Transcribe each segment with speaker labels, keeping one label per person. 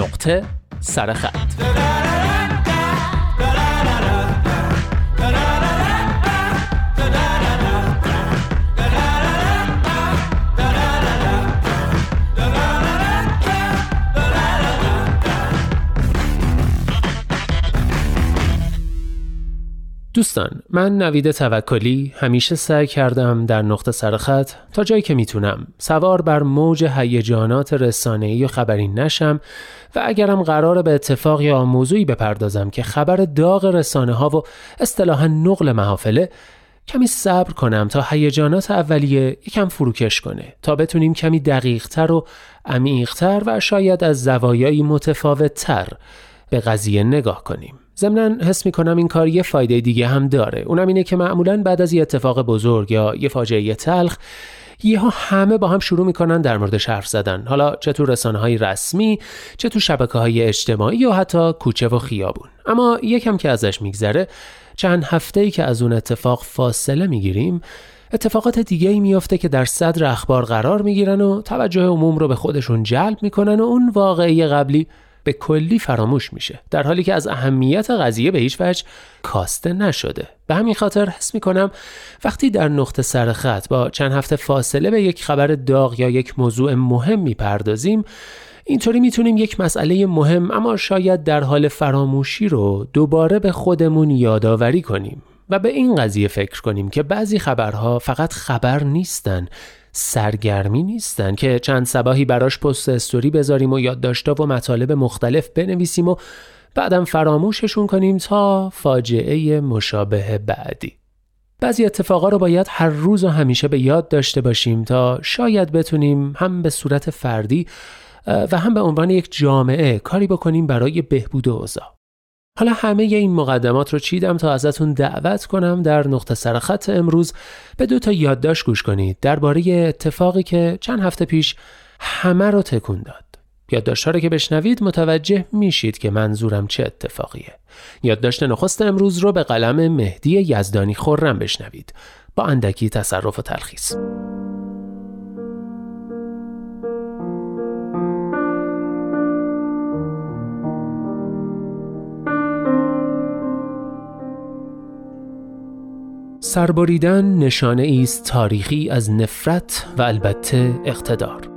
Speaker 1: نقطه سرخط دوستان من نوید توکلی همیشه سعی کردم در نقطه سرخط تا جایی که می‌تونم سوار بر موج هیجانات رسانه‌ای و خبری نشم و اگرم قرار به اتفاق یا موضوعی بپردازم که خبر داغ رسانه ها و اصطلاحا نقل محافله کمی صبر کنم تا هیجانات اولیه یکم فروکش کنه تا بتونیم کمی دقیقتر و عمیقتر و شاید از زوایایی متفاوتتر به قضیه نگاه کنیم. ضمنا حس می‌کنم این کار یه فایده دیگه هم داره. اونم اینه که معمولا بعد از یه اتفاق بزرگ یا یه فاجعه تلخ یهو همه با هم شروع می‌کنن در موردش حرف زدن. حالا چه تو رسانه های رسمی چه تو شبکه های اجتماعی یا حتی کوچه و خیابون. اما یکم که ازش میگذره چند هفته ای که از اون اتفاق فاصله می‌گیریم اتفاقات دیگه ای میافته که در صدر اخبار قرار می‌گیرن و توجه عموم رو به خودشون جلب می‌کنن و اون واقعی قبلی به کلی فراموش میشه. در حالی که از اهمیت قضیه به هیچ وجه کاسته نشده. به همین خاطر حس می‌کنم وقتی در نقطه سر خط با چند هفته فاصله به یک خبر داغ یا یک موضوع مهم می‌پردازیم اینطوری می‌تونیم یک مسئله مهم اما شاید در حال فراموشی رو دوباره به خودمون یادآوری کنیم و به این قضیه فکر کنیم که بعضی خبرها فقط خبر نیستن سرگرمی نیستن که چند سباهی براش پست استوری بذاریم و یادداشتا و مطالب مختلف بنویسیم و بعدم فراموششون کنیم تا فاجعه مشابه بعدی. بعضی اتفاقا رو باید هر روز و همیشه به یاد داشته باشیم تا شاید بتونیم هم به صورت فردی و هم به عنوان یک جامعه کاری بکنیم برای بهبود اوضاع. حالا همه این مقدمات رو چیدم تا ازتون دعوت کنم در نقطه سرخط امروز به دو تا یادداشت گوش کنید درباره اتفاقی که چند هفته پیش همه رو تکون داد. یادداشت رو که بشنوید متوجه میشید که منظورم چه اتفاقیه. یادداشت نخست امروز رو به قلم مهدی یزدانی خورم بشنوید با اندکی تصرف و تلخیص. سربریدن نشانه است تاریخی از نفرت و البته اقتدار.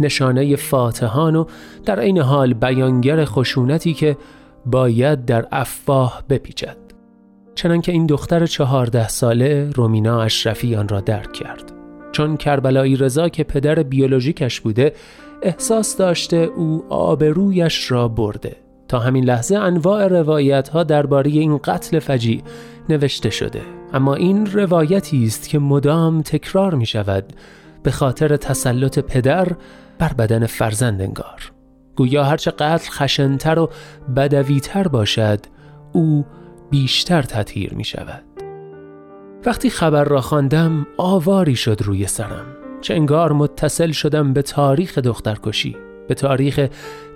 Speaker 1: نشانه فاتحان و در عین حال بیانگر خشونتی که باید در افواه بپیچد. چنانکه این دختر چهارده ساله رومینا اشرفی آن را درک کرد. چون کربلایی رضا که پدر بیولوژیکش بوده احساس داشته او آبرویش را برده. تا همین لحظه انواع روایت ها درباره این قتل فجیع نوشته شده. اما این روایتی است که مدام تکرار می شود به خاطر تسلط پدر بر بدن فرزند انگار. گویا هرچه قتل خشنتر و بدویتر باشد او بیشتر تطهیر می شود. وقتی خبر را خواندم آواری شد روی سرم. چه انگار متصل شدم به تاریخ دخترکشی به تاریخ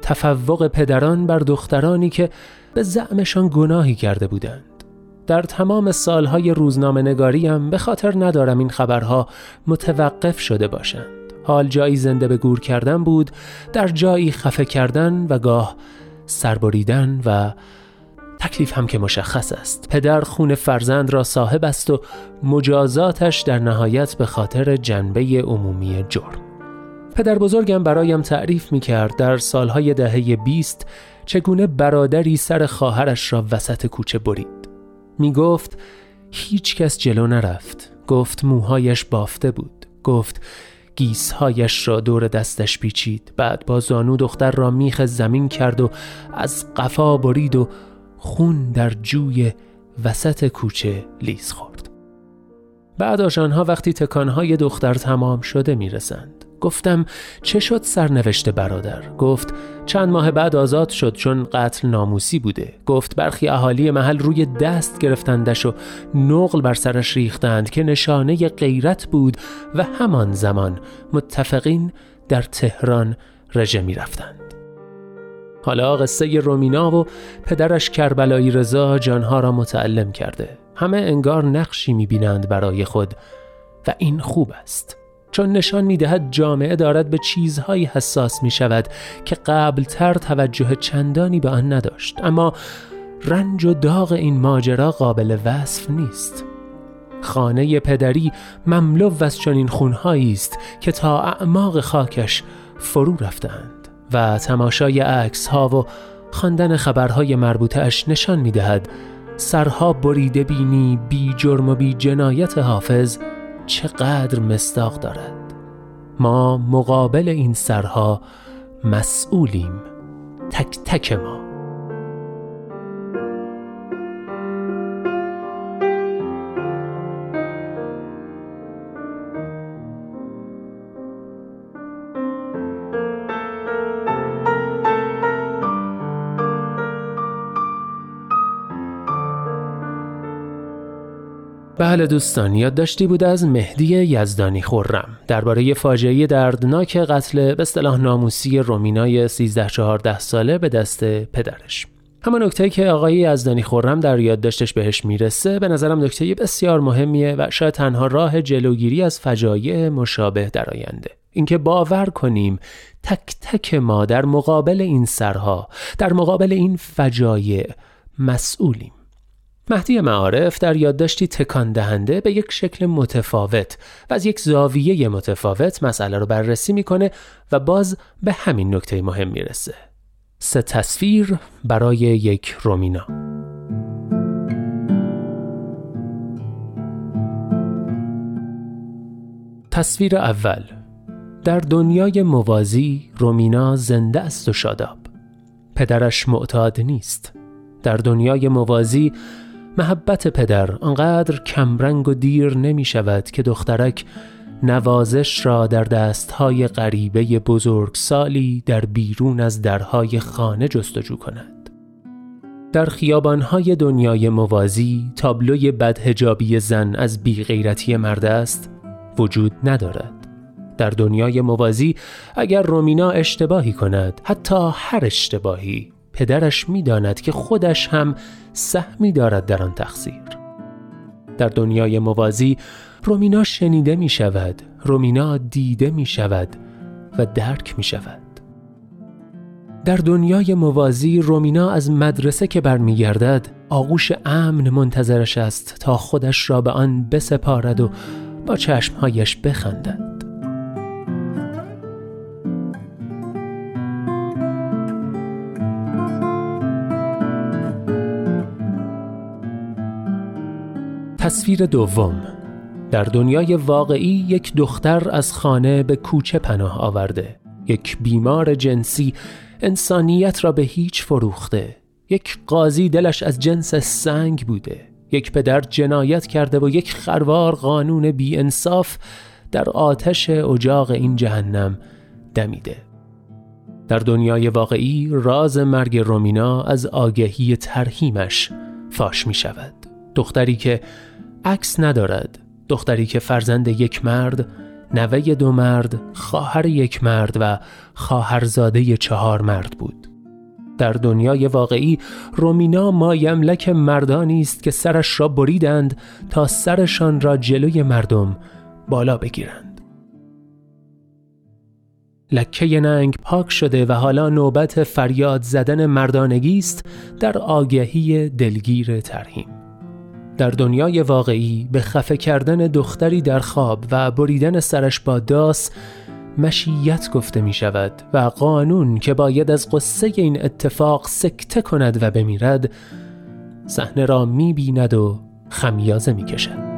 Speaker 1: تفوق پدران بر دخترانی که به زعمشان گناهی کرده بودند. در تمام سالهای روزنامه نگاریم به خاطر ندارم این خبرها متوقف شده باشند. حال جایی زنده به گور کردن بود در جایی خفه کردن و گاه سربریدن و تکلیف هم که مشخص است. پدر خون فرزند را صاحب است و مجازاتش در نهایت به خاطر جنبه عمومی جرم. پدر بزرگم برایم تعریف می کرد در سالهای دهه بیست چگونه برادری سر خواهرش را وسط کوچه برید. می گفت هیچ کس جلو نرفت. گفت موهایش بافته بود. گفت گیسهایش را دور دستش پیچید. بعد با زانو دختر را میخ زمین کرد و از قفا برید و خون در جوی وسط کوچه لیز خورد. بعد آشانها وقتی تکانهای دختر تمام شده می‌رسند. گفتم چه شد سرنوشت برادر؟ گفت چند ماه بعد آزاد شد چون قتل ناموسی بوده. گفت برخی اهالی محل روی دست گرفتندش و نقل بر سرش ریختند که نشانه غیرت بود و همان زمان متفقین در تهران رژه می رفتند. حالا قصه رومینا و پدرش کربلایی رضا جانها را متعلم کرده. همه انگار نقشی می بینند برای خود و این خوب است. چون نشان می دهد جامعه دارد به چیزهایی حساس می شود که قبلتر توجه چندانی به آن نداشت. اما رنج و داغ این ماجرا قابل وصف نیست. خانه پدری مملو از چنین خونهایی است که تا اعماق خاکش فرو رفتند و تماشای عکس ها و خواندن خبرهای مربوطه اش نشان می دهد سرها بریده بینی بی جرم و بی جنایت حافظ چقدر مستاق دارد. ما مقابل این سرها مسئولیم. تک تک ما. بله دوستان یادداشتی بود از مهدی یزدانی خورم درباره فاجعه دردناک قتل به اصطلاح ناموسی رومینای 13 14 ساله به دست پدرش. همه نکته که آقای یزدانی خورم در یادداشتش بهش می‌رسه به نظرم نکته بسیار مهمیه و شاید تنها راه جلوگیری از فجایع مشابه در آینده. اینکه باور کنیم تک تک ما در مقابل این سرها در مقابل این فجایع مسئولیم. مهدی معارف در یادداشتی تکان دهنده به یک شکل متفاوت و از یک زاویه متفاوت مسئله رو بررسی می‌کنه و باز به همین نکته مهم می‌رسه. سه تصویر برای یک رومینا. تصویر اول. در دنیای موازی رومینا زنده است و شاداب. پدرش معتاد نیست. در دنیای موازی محبت پدر آنقدر کمرنگ و دیر نمی شود که دخترک نوازش را در دستهای غریبه سالی در بیرون از درهای خانه جستجو کند. در خیابانهای دنیای موازی تابلوی بدهجابی زن از بیغیرتی مرد است وجود ندارد. در دنیای موازی اگر رومینا اشتباهی کند حتی هر اشتباهی پدرش می‌داند که خودش هم سهمی دارد در آن تقصیر. در دنیای موازی رومینا شنیده می شود رومینا دیده می شود و درک می شود در دنیای موازی رومینا از مدرسه که برمیگردد آغوش امن منتظرش است تا خودش را به آن بسپارد و با چشمهایش بخندد. تصویر دوم. در دنیای واقعی یک دختر از خانه به کوچه پناه آورده. یک بیمار جنسی انسانیت را به هیچ فروخته. یک قاضی دلش از جنس سنگ بوده. یک پدر جنایت کرده و یک خروار قانون بی انصاف در آتش اجاق این جهنم دمیده. در دنیای واقعی راز مرگ رومینا از آگهی ترهیمش فاش می شود دختری که عکس ندارد. دختری که فرزند یک مرد نوه دو مرد خواهر یک مرد و خواهرزاده چهار مرد بود. در دنیای واقعی رومینا مایملک مردانی است که سرش را بریدند تا سرشان را جلوی مردم بالا بگیرند. لکه ننگ پاک شده و حالا نوبت فریاد زدن مردانگی است در آگهی دلگیر ترهیم در دنیای واقعی به خفه کردن دختری در خواب و بریدن سرش با داس مشیت گفته می شود و قانون که باید از قصه این اتفاق سکته کند و بمیرد صحنه را می بیند و خمیازه می کشد.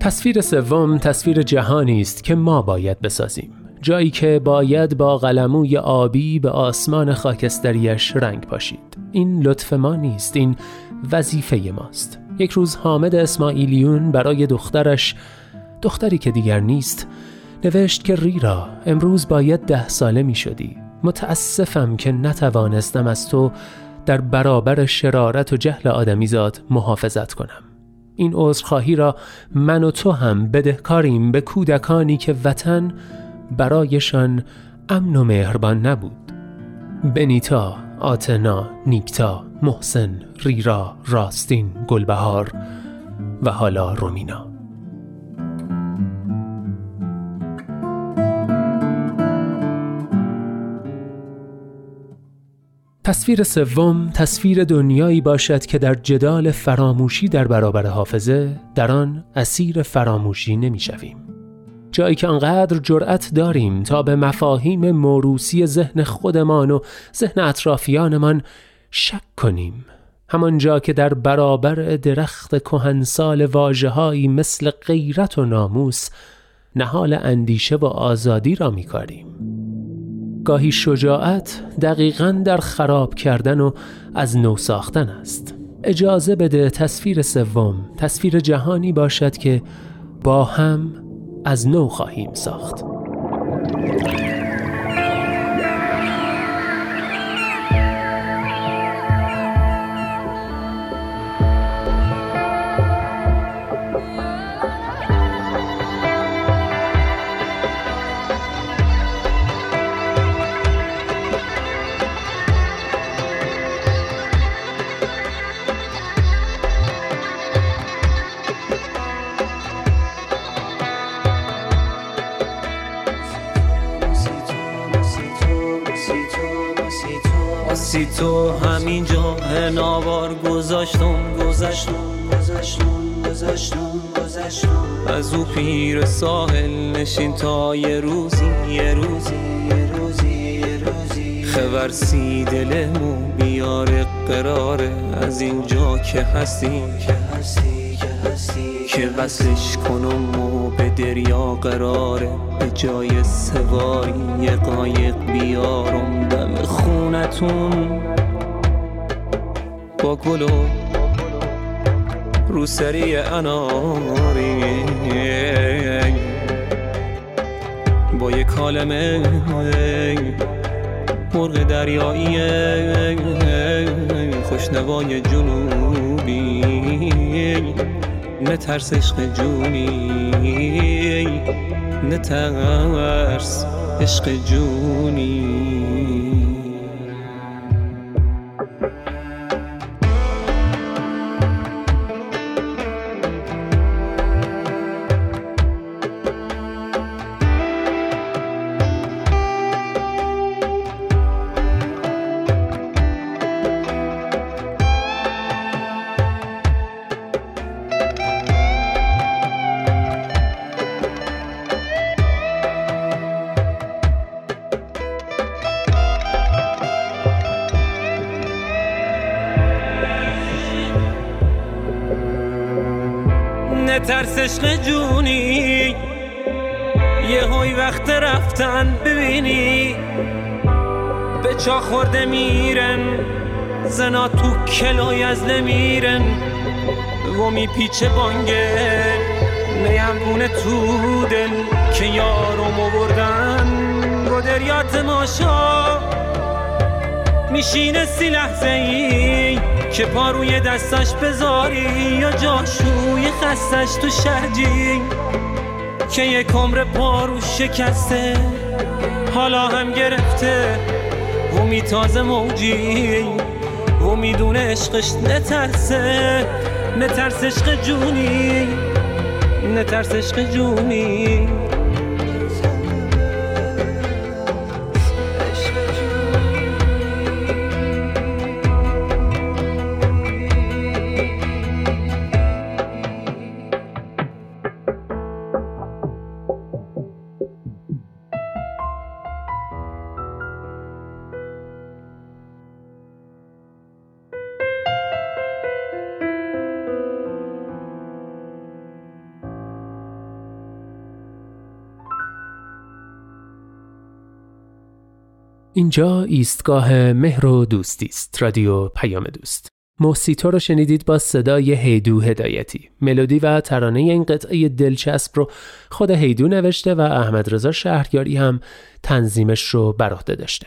Speaker 1: تصویر سوم تصویر جهانی است که ما باید بسازیم جایی که باید با قلموی آبی به آسمان خاکستریش رنگ پاشید. این لطف ما نیست این وظیفه ماست. یک روز حامد اسماعیلیون برای دخترش دختری که دیگر نیست نوشت که ریرا امروز باید ده ساله می شدی. متاسفم که نتوانستم از تو در برابر شرارت و جهل آدمیزاد محافظت کنم. این عذرخواهی را من و تو هم بدهکاریم به کودکانی که وطن برایشان امن و مهربان نبود. بنیتا آتنا نیکتا محسن ریرا راستین گلبهار و حالا رومینا. تصویر سوم تصویر دنیایی باشد که در جدال فراموشی در برابر حافظه در آن اسیر فراموشی نمی‌شویم. جایی که انقدر جرأت داریم تا به مفاهیم موروسی ذهن خودمان و ذهن اطرافیانمان شک کنیم. همانجا که در برابر درخت کهنسال واژههایی مثل غیرت و ناموس نهال اندیشه و آزادی را میکاریم. گاهی شجاعت دقیقا در خراب کردن و از نو ساختن است. اجازه بده تصویر سوم تصویر جهانی باشد که با هم از نو خواهیم ساخت.
Speaker 2: همینجا ناوار گذاشتم گذاشتم گذاشتم گذاشتم گذاشتم. از او پیر ساحل نشین تا یه روزی یه روزی یه روزی یه روزی. خبرسی دلمو بیاره قراره از اینجا که هستی که هستی که هستی. که وصلش کنم و به دریا قراره به جای سواری یه قایق بیارم. دم خونتون با گل و روسری اناری. با یه کالمه مرغ دریایی. خوشنوای جنوبی. نترس عشق جونی. نترس عشق جونی. ترس عشق جونی. یه های وقت رفتن ببینی. به چا خورده میرن زنا تو کلای از نمیرن. و میپیچه بانگه نیمونه تو دل که یارو بردن با دریات ماشا میشینه سی لحظه ای که پا روی دستش بذاری یا جاشوی خستش تو شرجی که یک عمر پارو شکسته حالا هم گرفته. و میتازه موجی و می‌دونه عشقش نترسه نترس عشق جونی نترس عشق جونی.
Speaker 1: اینجا ایستگاه مهر و دوستی است رادیو پیام دوست. موسیتو رو شنیدید با صدای هیدو هدایتی. ملودی و ترانه این قطعه دلچسب رو خود هیدو نوشته و احمد رضا شهریاری هم تنظیمش رو بر عهده داشته.